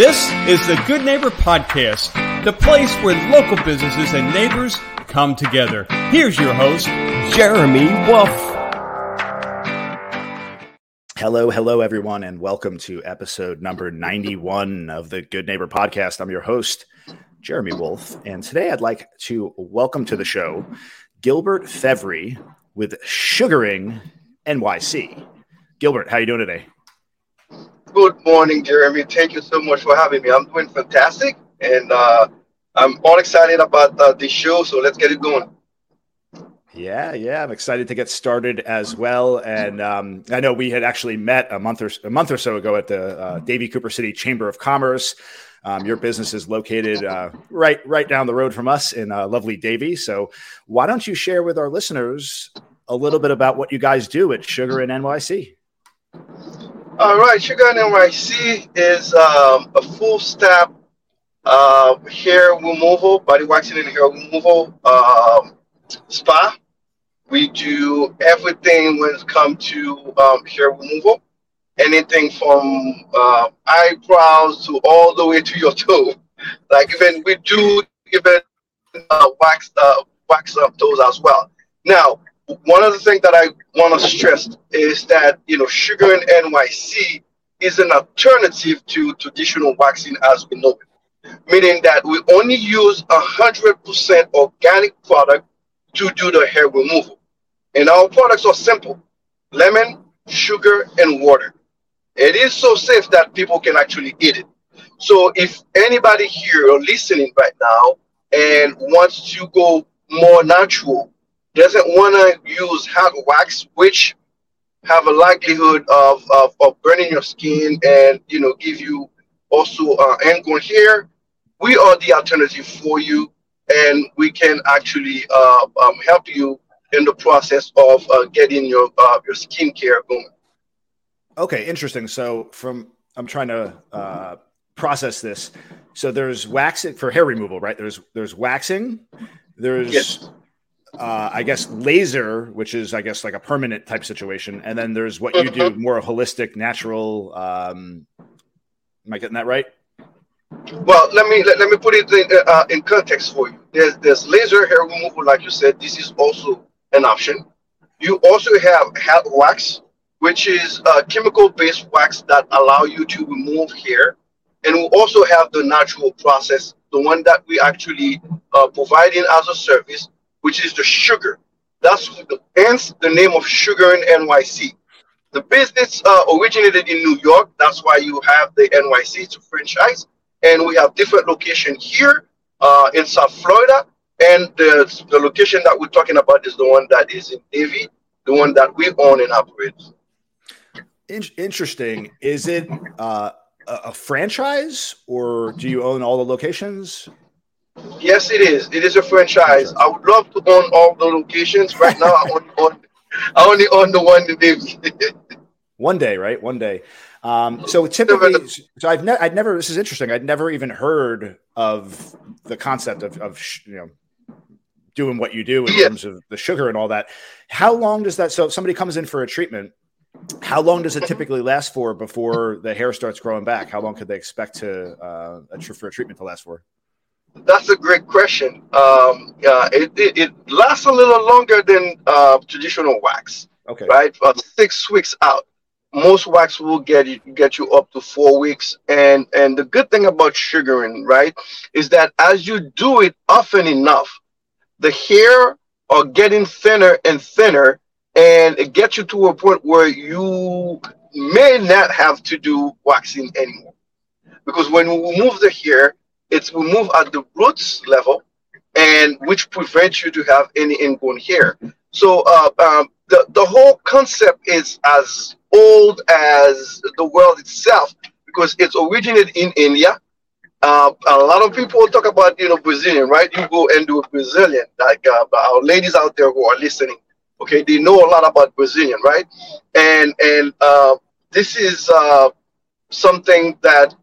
This is the Good Neighbor Podcast, the place where local businesses and neighbors come together. Here's your host, Jeremy Wolf. Hello, hello, everyone, and welcome to episode number 91 of the Good Neighbor Podcast. I'm your host, Jeremy Wolf, and today I'd like to welcome to the show Gilbert Fevry with Sugaring NYC. Gilbert, how are you doing today? Good morning, Jeremy. Thank you so much for having me. I'm doing fantastic, and uh, I'm all excited about uh, the show. So let's get it going. Yeah, yeah, I'm excited to get started as well. And um, I know we had actually met a month or a month or so ago at the uh, Davie Cooper City Chamber of Commerce. Um, your business is located uh, right right down the road from us in uh, lovely Davie. So why don't you share with our listeners a little bit about what you guys do at Sugaring NYC? All right, Sugaring NYC is um, a full step uh, hair removal, body waxing and hair removal um, spa. We do everything when it comes to um, hair removal, anything from uh, eyebrows to all the way to your toe. Like even we do even uh, wax uh, wax up toes as well. Now, one of the things that I want to stress is that you know Sugaring NYC is an alternative to traditional waxing as we know it, meaning that we only use hundred percent organic product to do the hair removal, and our products are simple: lemon, sugar, and water. It is so safe that people can actually eat it. So if anybody here or listening right now and wants to go more natural doesn't want to use hot wax, which have a likelihood of, of, of, burning your skin and you know give you also uh, ingrown hair, we are the alternative for you, and we can actually uh, um, help you in the process of uh, getting your uh, your skincare going. Okay, interesting. So from I'm trying to uh, process this. So there's waxing for hair removal, right? There's there's waxing. There's yes uh, I guess laser, which is I guess like a permanent type situation, and then there's what you do more holistic, natural. Um, am I getting that right? Well, let me let, let me put it in, uh, in context for you. There's there's laser hair removal, like you said. This is also an option. You also have hot wax, which is a chemical-based wax that allow you to remove hair, and we also have the natural process, the one that we actually uh, providing as a service which is the sugar. That's the, hence the name of Sugaring NYC. The business uh, originated in New York. That's why you have the NYC to franchise. And we have different location here uh, in South Florida. And the, the location that we're talking about is the one that is in Davie, the one that we own and operate. Interesting. Is it uh, a franchise or do you own all the locations? Yes, it is. It is a franchise. I would love to own all the locations. Right now, I only own, I only own the one in one day, right? One day. Um, so typically, so I've never, I'd never. This is interesting. I'd never even heard of the concept of, of you know, doing what you do in yeah. terms of the sugar and all that. How long does that? So if somebody comes in for a treatment, how long does it typically last for before the hair starts growing back? How long could they expect to uh, for a treatment to last for? That's a great question. Um, uh, it, it, it, lasts a little longer than uh, traditional wax. Okay. Right, six weeks out. Most wax will get you get you up to four weeks. And and the good thing about sugaring, right, is that as you do it often enough, the hair are getting thinner and thinner, and it gets you to a point where you may not have to do waxing anymore. Because when we remove the hair, it's we move at the roots level, and which prevents you to have any ingrown hair. So uh, um, the the whole concept is as old as the world itself because it's originated in India. Uh, a lot of people talk about you know Brazilian, right? You go and do a Brazilian, like uh, our ladies out there who are listening. Okay, they know a lot about Brazilian, right? And and uh, this is uh, something that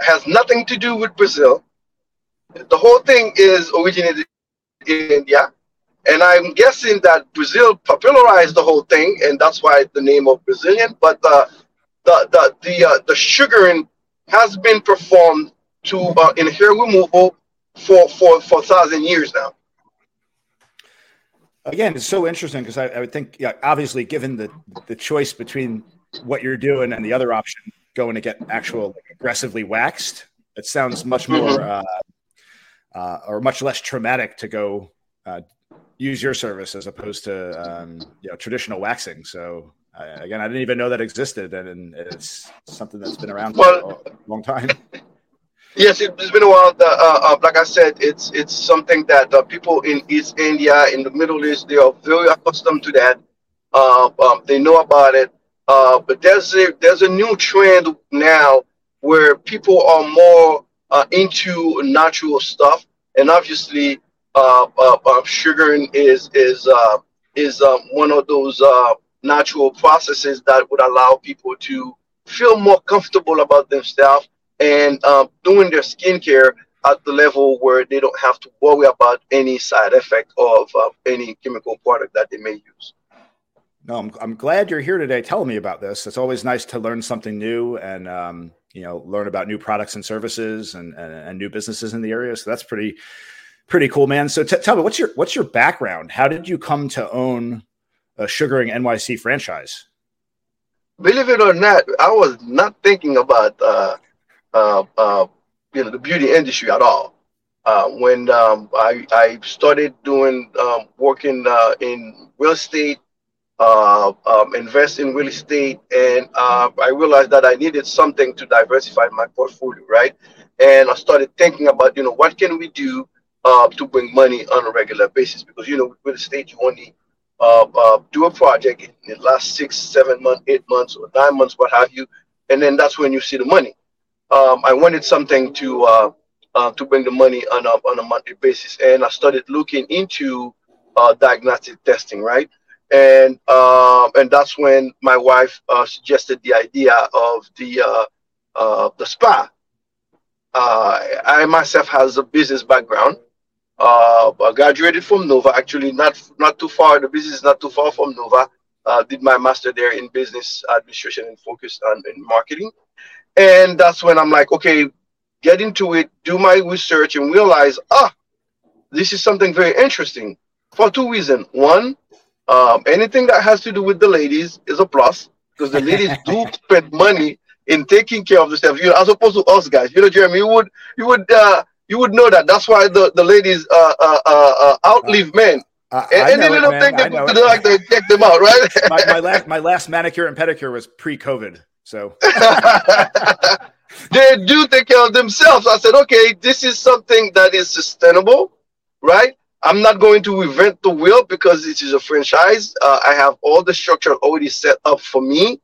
has nothing to do with Brazil the whole thing is originated in India. And I'm guessing that Brazil popularized the whole thing, and that's why the name of Brazilian. But the the the the, uh, the sugaring has been performed to uh, in hair removal for for for thousand years now. Again, it's so interesting because I, I, would think, yeah, obviously, given the the choice between what you're doing and the other option, going to get actual like, aggressively waxed, it sounds much more mm-hmm. uh, uh, or much less traumatic to go uh, use your service as opposed to um, you know traditional waxing. So again, I didn't even know that existed, and it's something that's been around well, for a long time. Yes, it's been a while. Uh, uh, like I said, it's it's something that people in East India, in the Middle East, they are very accustomed to that. Uh, um, they know about it. Uh, but there's a there's a new trend now where people are more uh, into natural stuff, and obviously, sugaring is is is um, one of those natural processes that would allow people to feel more comfortable about themselves and um, doing their skincare at the level where they don't have to worry about any side effect of uh, any chemical product that they may use. No, I'm, I'm glad you're here today telling me about this. It's always nice to learn something new and, um, you know, learn about new products and services and, and, and, new businesses in the area. So that's pretty, pretty cool, man. So t- tell me, what's your, what's your background? How did you come to own a Sugaring NYC franchise? Believe it or not, I was not thinking about, uh, uh, uh, you know, the beauty industry at all. Uh, when um, I, I started doing um, working uh, in real estate, uh, um, invest in real estate, and uh, I realized that I needed something to diversify my portfolio, right? And I started thinking about, you know, what can we do uh, to bring money on a regular basis? Because you know, with real estate, you only uh, uh, do a project in the last six, seven months, eight months, or nine months, what have you, and then that's when you see the money um, I wanted something to uh, to bring the money on a on a monthly basis, and I started looking into diagnostic testing, right? And um, and that's when my wife uh, suggested the idea of the uh, uh, the spa. I myself has a business background. I graduated from Nova, actually not not too far. The business is not too far from Nova. did my master there in business administration and focused on in marketing and that's when I'm like, okay, get into it, do my research, and realize, ah, this is something very interesting for two reasons. One, um, anything that has to do with the ladies is a plus because the ladies do spend money in taking care of themselves. You know, as opposed to us guys. You know, Jeremy, you would you would uh, you would know that. That's why the the ladies uh, uh, uh, uh outlive men. Uh, and any little thing they do, like they check them out, right? my, my last my last manicure and pedicure was pre-COVID. So they do take care of themselves. I said, okay, this is something that is sustainable, right? I'm not going to reinvent the wheel because this is a franchise. Uh, I have all the structure already set up for me.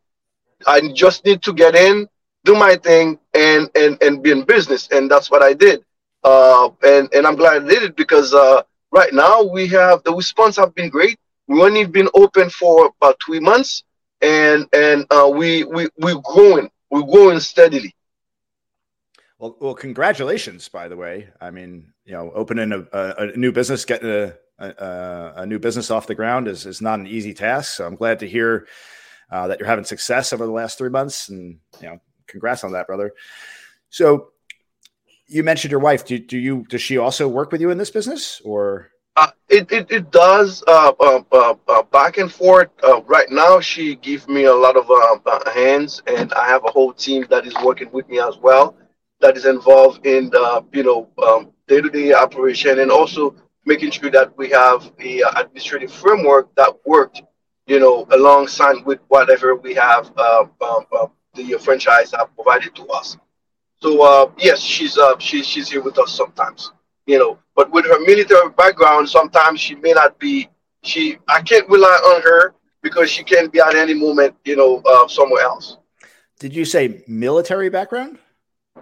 I just need to get in, do my thing, and and and be in business. And that's what I did. Uh, and and I'm glad I did it because uh, right now we have the response have been great. We only been open for about three months and and uh, we we we're growing, we're growing steadily. Well, well, congratulations, by the way. I mean, you know, opening a, a, a new business, getting a, a, a, new business off the ground is, is not an easy task. So I'm glad to hear uh, that you're having success over the last three months, and you know, congrats on that, brother. So you mentioned your wife. Do, do you does she also work with you in this business, or? Uh, it, it, it does uh, uh, uh, uh back and forth. Uh, right now, she gives me a lot of hands, and I have a whole team that is working with me as well, that is involved in the you know um, day-to-day operation, and also making sure that we have a administrative framework that worked, you know, alongside with whatever we have um, um, the franchise have provided to us. So yes, she's she's she's here with us sometimes you know. But with her military background, sometimes she may not be. She I can't rely on her because she can be at any moment, you know, uh, somewhere else. Did you say military background?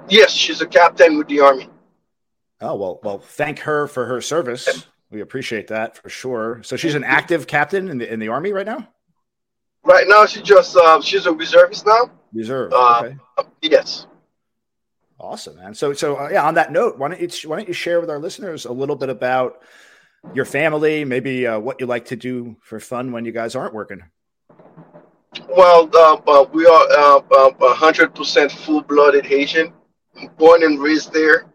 Yes, she's a captain with the army. Oh well, well, thank her for her service. We appreciate that for sure. So she's an active captain in the in the army right now. Right now, she just uh, she's a reservist now. Reserve. Uh, okay. Yes. Awesome, man. So, so uh, yeah. On that note, why don't you why don't you share with our listeners a little bit about your family, maybe uh, what you like to do for fun when you guys aren't working? Well, uh, uh, we are uh, uh, hundred percent full-blooded Haitian, born and raised there.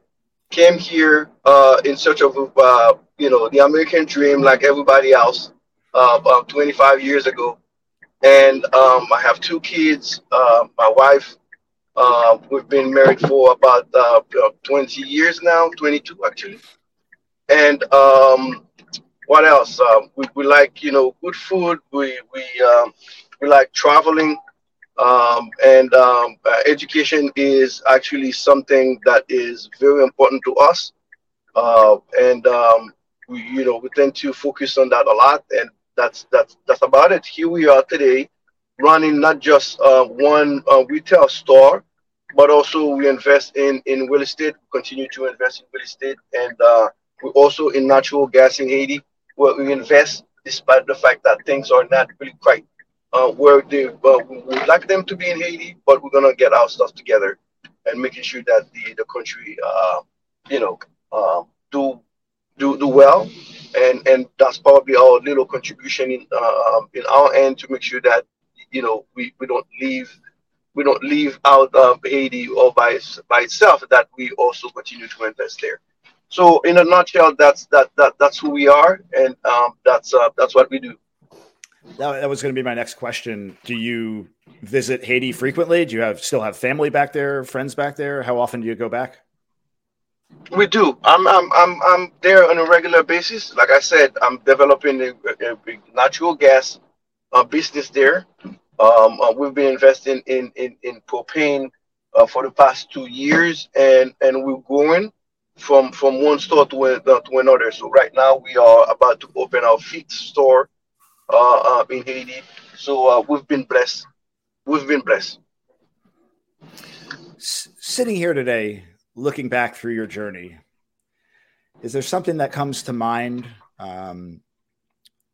Came here uh, in search of uh, you know the American dream, like everybody else, about 25 years ago. And um, I have two kids. my wife, we've been married for about 20 years now, 22 actually. And um, what else? We, we like you know good food. We we um, we like traveling, um, and um, uh, education is actually something that is very important to us. Uh, and um, we you know we tend to focus on that a lot, and that's that's that's about it. Here we are today, running not just uh, one uh, retail store, but also we invest in in real estate. We Continue to invest in real estate, and uh, we also in natural gas in Haiti, where we invest despite the fact that things are not really quite uh, where they we would like them to be in Haiti, but we're gonna get our stuff together and making sure that the the country, uh, you know, uh, do do do well, and and that's probably our little contribution in uh, um, in our end to make sure that you know we, we don't leave we don't leave out of Haiti all by by itself. That we also continue to invest there. So in a nutshell, that's that that that's who we are, and um, that's uh, that's what we do. That, that was going to be my next question. Do you visit Haiti frequently? Do you have still have family back there, friends back there? How often do you go back? We do. I'm I'm I'm I'm there on a regular basis. Like I said, I'm developing a, a, a natural gas uh, business there. Um, uh, we've been investing in in in propane uh, for the past two years, and and we're growing from from one store to, uh, to another. So right now we are about to open our fifth store uh, uh, in Haiti. So uh, we've been blessed. We've been blessed. S- sitting here today, looking back through your journey, is there something that comes to mind? Um,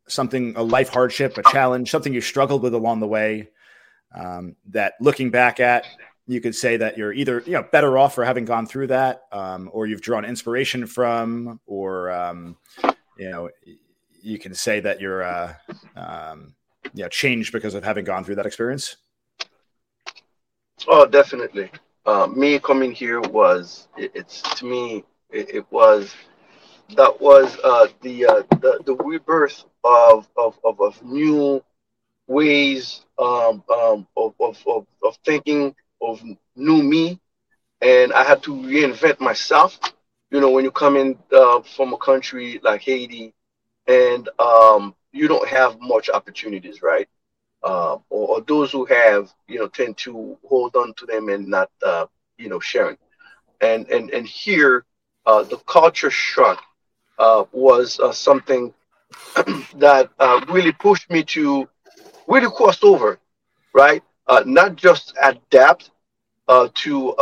something, a life hardship, a challenge, something you struggled with along the way um, that looking back at, you could say that you're either you know better off for having gone through that, um, or you've drawn inspiration from, or um, you know you can say that you're uh, um, yeah changed because of having gone through that experience? Oh, definitely. Uh, me coming here was it, it's to me it, it, was that was uh, the, uh, the the rebirth of of, of, of new ways um, um, of, of, of, of thinking of new me and I had to reinvent myself. You know, when you come in uh, from a country like Haiti, and um, you don't have much opportunities, right? Uh, or, or, those who have, you know, tend to hold on to them and not, uh, you know, sharing. And and and here, uh, the culture shock uh, was uh, something that uh, really pushed me to really cross over, right? not just adapt to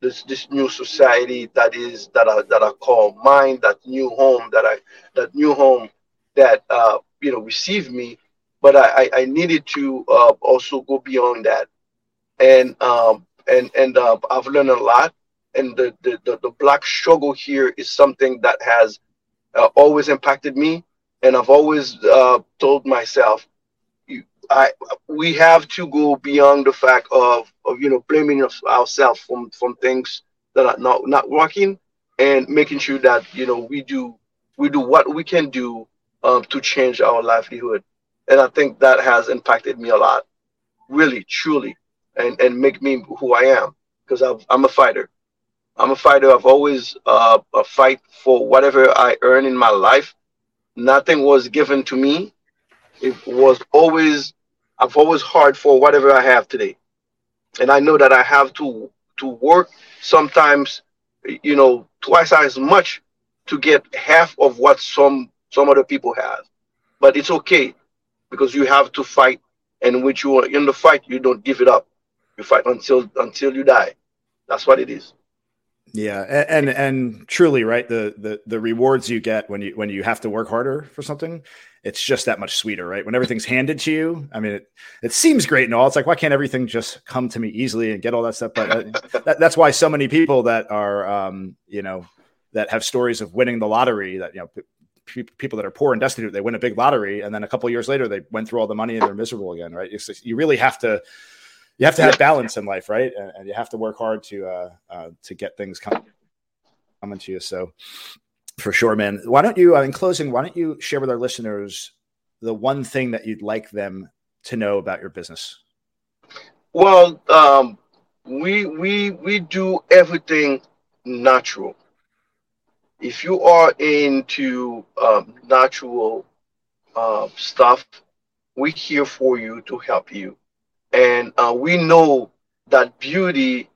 this this new society that is that I that I call mine, that new home that I that new home that uh, you know received me, but I I needed to uh, also go beyond that, and um, and and uh, I've learned a lot, and the, the the, the black struggle here is something that has uh, always impacted me, and I've always uh, told myself I we have to go beyond the fact of, of you know blaming ourselves from from things that are not not working and making sure that you know we do we do what we can do um, to change our livelihood. And I think that has impacted me a lot really truly and and make me who I am because I'm a fighter. I'm a fighter. I've always uh, a fight for whatever I earn in my life. Nothing was given to me. It was always I've always hard for whatever I have today. And I know that I have to to work sometimes, you know, twice as much to get half of what some some other people have. But it's okay because you have to fight and when you are in the fight, you don't give it up. You fight until until you die. That's what it is. Yeah, and, and and, truly, right? The the the rewards you get when you when you have to work harder for something, it's just that much sweeter, right? When everything's handed to you, I mean, it it seems great and all. It's like why can't everything just come to me easily and get all that stuff? But uh, that, that's why so many people that are, um, you know, that have stories of winning the lottery that you know pe- people that are poor and destitute, they win a big lottery, and then a couple years later, they went through all the money and they're miserable again, right? It's, you really have to you have to have balance in life, right? And, and you have to work hard to uh, uh, to get things coming coming to you. So for sure, man. Why don't you, uh, in closing, why don't you share with our listeners the one thing that you'd like them to know about your business? Well, um, we we we do everything natural. If you are into um, natural uh, stuff, we're here for you to help you. And uh, we know that beauty,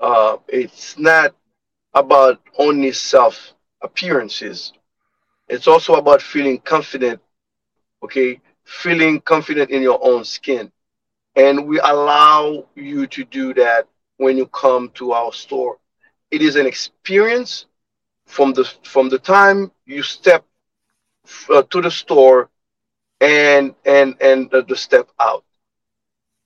uh, it's not about only self appearances. It's also about feeling confident, okay? Feeling confident in your own skin. And we allow you to do that when you come to our store. It is an experience from the from the time you step uh, to the store and and and the step out.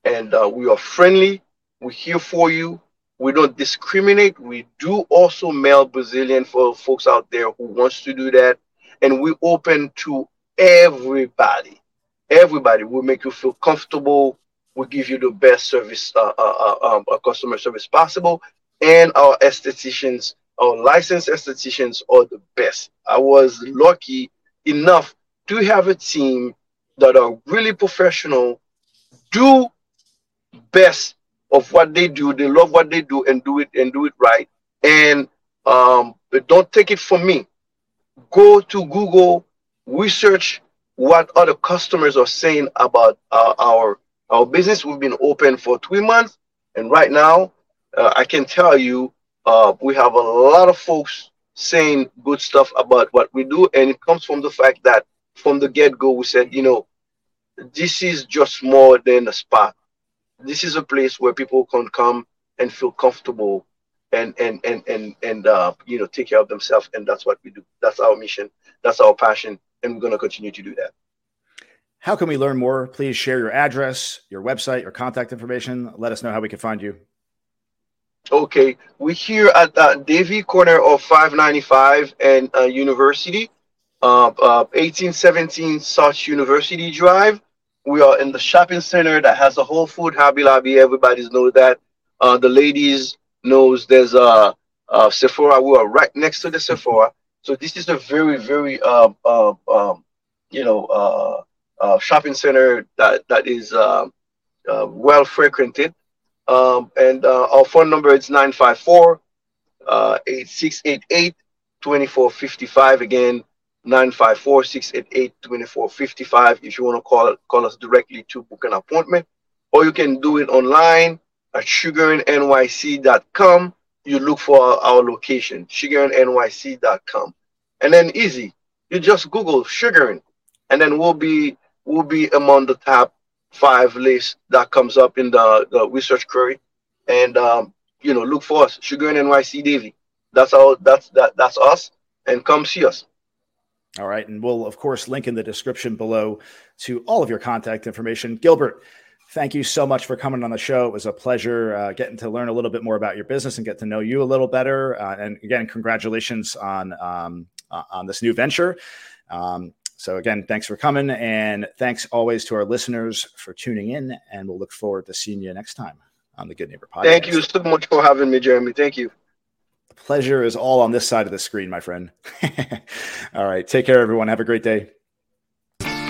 And uh, we are friendly. We're here for you. We don't discriminate. We do also male Brazilian for folks out there who wants to do that. And we open to everybody. Everybody will make you feel comfortable. We give you the best service, uh, uh, uh, um, uh, customer service possible. And our estheticians, our licensed estheticians are the best. I was lucky enough to have a team that are really professional, do best of what they do. They love what they do and do it and do it right. And um, don't take it from me. Go to Google, research what other customers are saying about uh, our our business. We've been open for three months, and right now, uh, I can tell you, uh, we have a lot of folks saying good stuff about what we do, and it comes from the fact that from the get go, we said, you know, this is just more than a spa this is a place where people can come and feel comfortable and and and and and uh, you know take care of themselves and that's what we do. That's our mission. That's our passion and we're going to continue to do that. How can we learn more? Please share your address your website your contact information. Let us know how we can find you. Okay. We're here at uh, davie corner of 595 and uh, university uh, uh, 1817 south university drive we are in the shopping center that has a Whole Food, Hobby Lobby. Everybody's know that. Uh, the ladies knows there's a, a, Sephora. We are right next to the Sephora. So this is a very, very, uh, uh, um, you know, uh, uh, shopping center that that is um, uh, well frequented. Um, and our phone number is 954 8688 2455. Again, 954-688-2455 if you want to call call us directly to book an appointment or you can do it online at sugaringnyc.com you look for our, our location sugaringnyc.com and then easy you just google sugaring and then we'll be we'll be among the top five list that comes up in the, the research query. And um, you know look for us sugaring nyc davie that's all that's that that's us and come see us all right. And we'll, of course, link in the description below to all of your contact information. Gilbert, thank you so much for coming on the show. It was a pleasure uh, getting to learn a little bit more about your business and get to know you a little better. Uh, and again, congratulations on um, uh, on this new venture. Um, so again, thanks for coming, and thanks always to our listeners for tuning in. And we'll look forward to seeing you next time on the Good Neighbor Podcast. Thank you so much for having me, Jeremy. Thank you pleasure is all on this side of the screen, my friend. all right. Take care, everyone. Have a great day.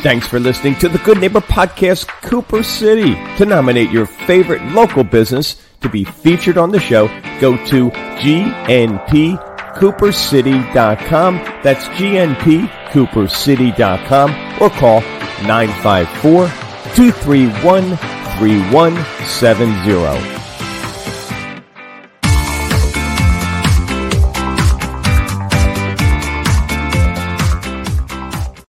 Thanks for listening to the Good Neighbor Podcast, Cooper City. To nominate your favorite local business to be featured on the show, go to gnpcoopercity.com. That's gnpcoopercity.com or call 954 231 3170.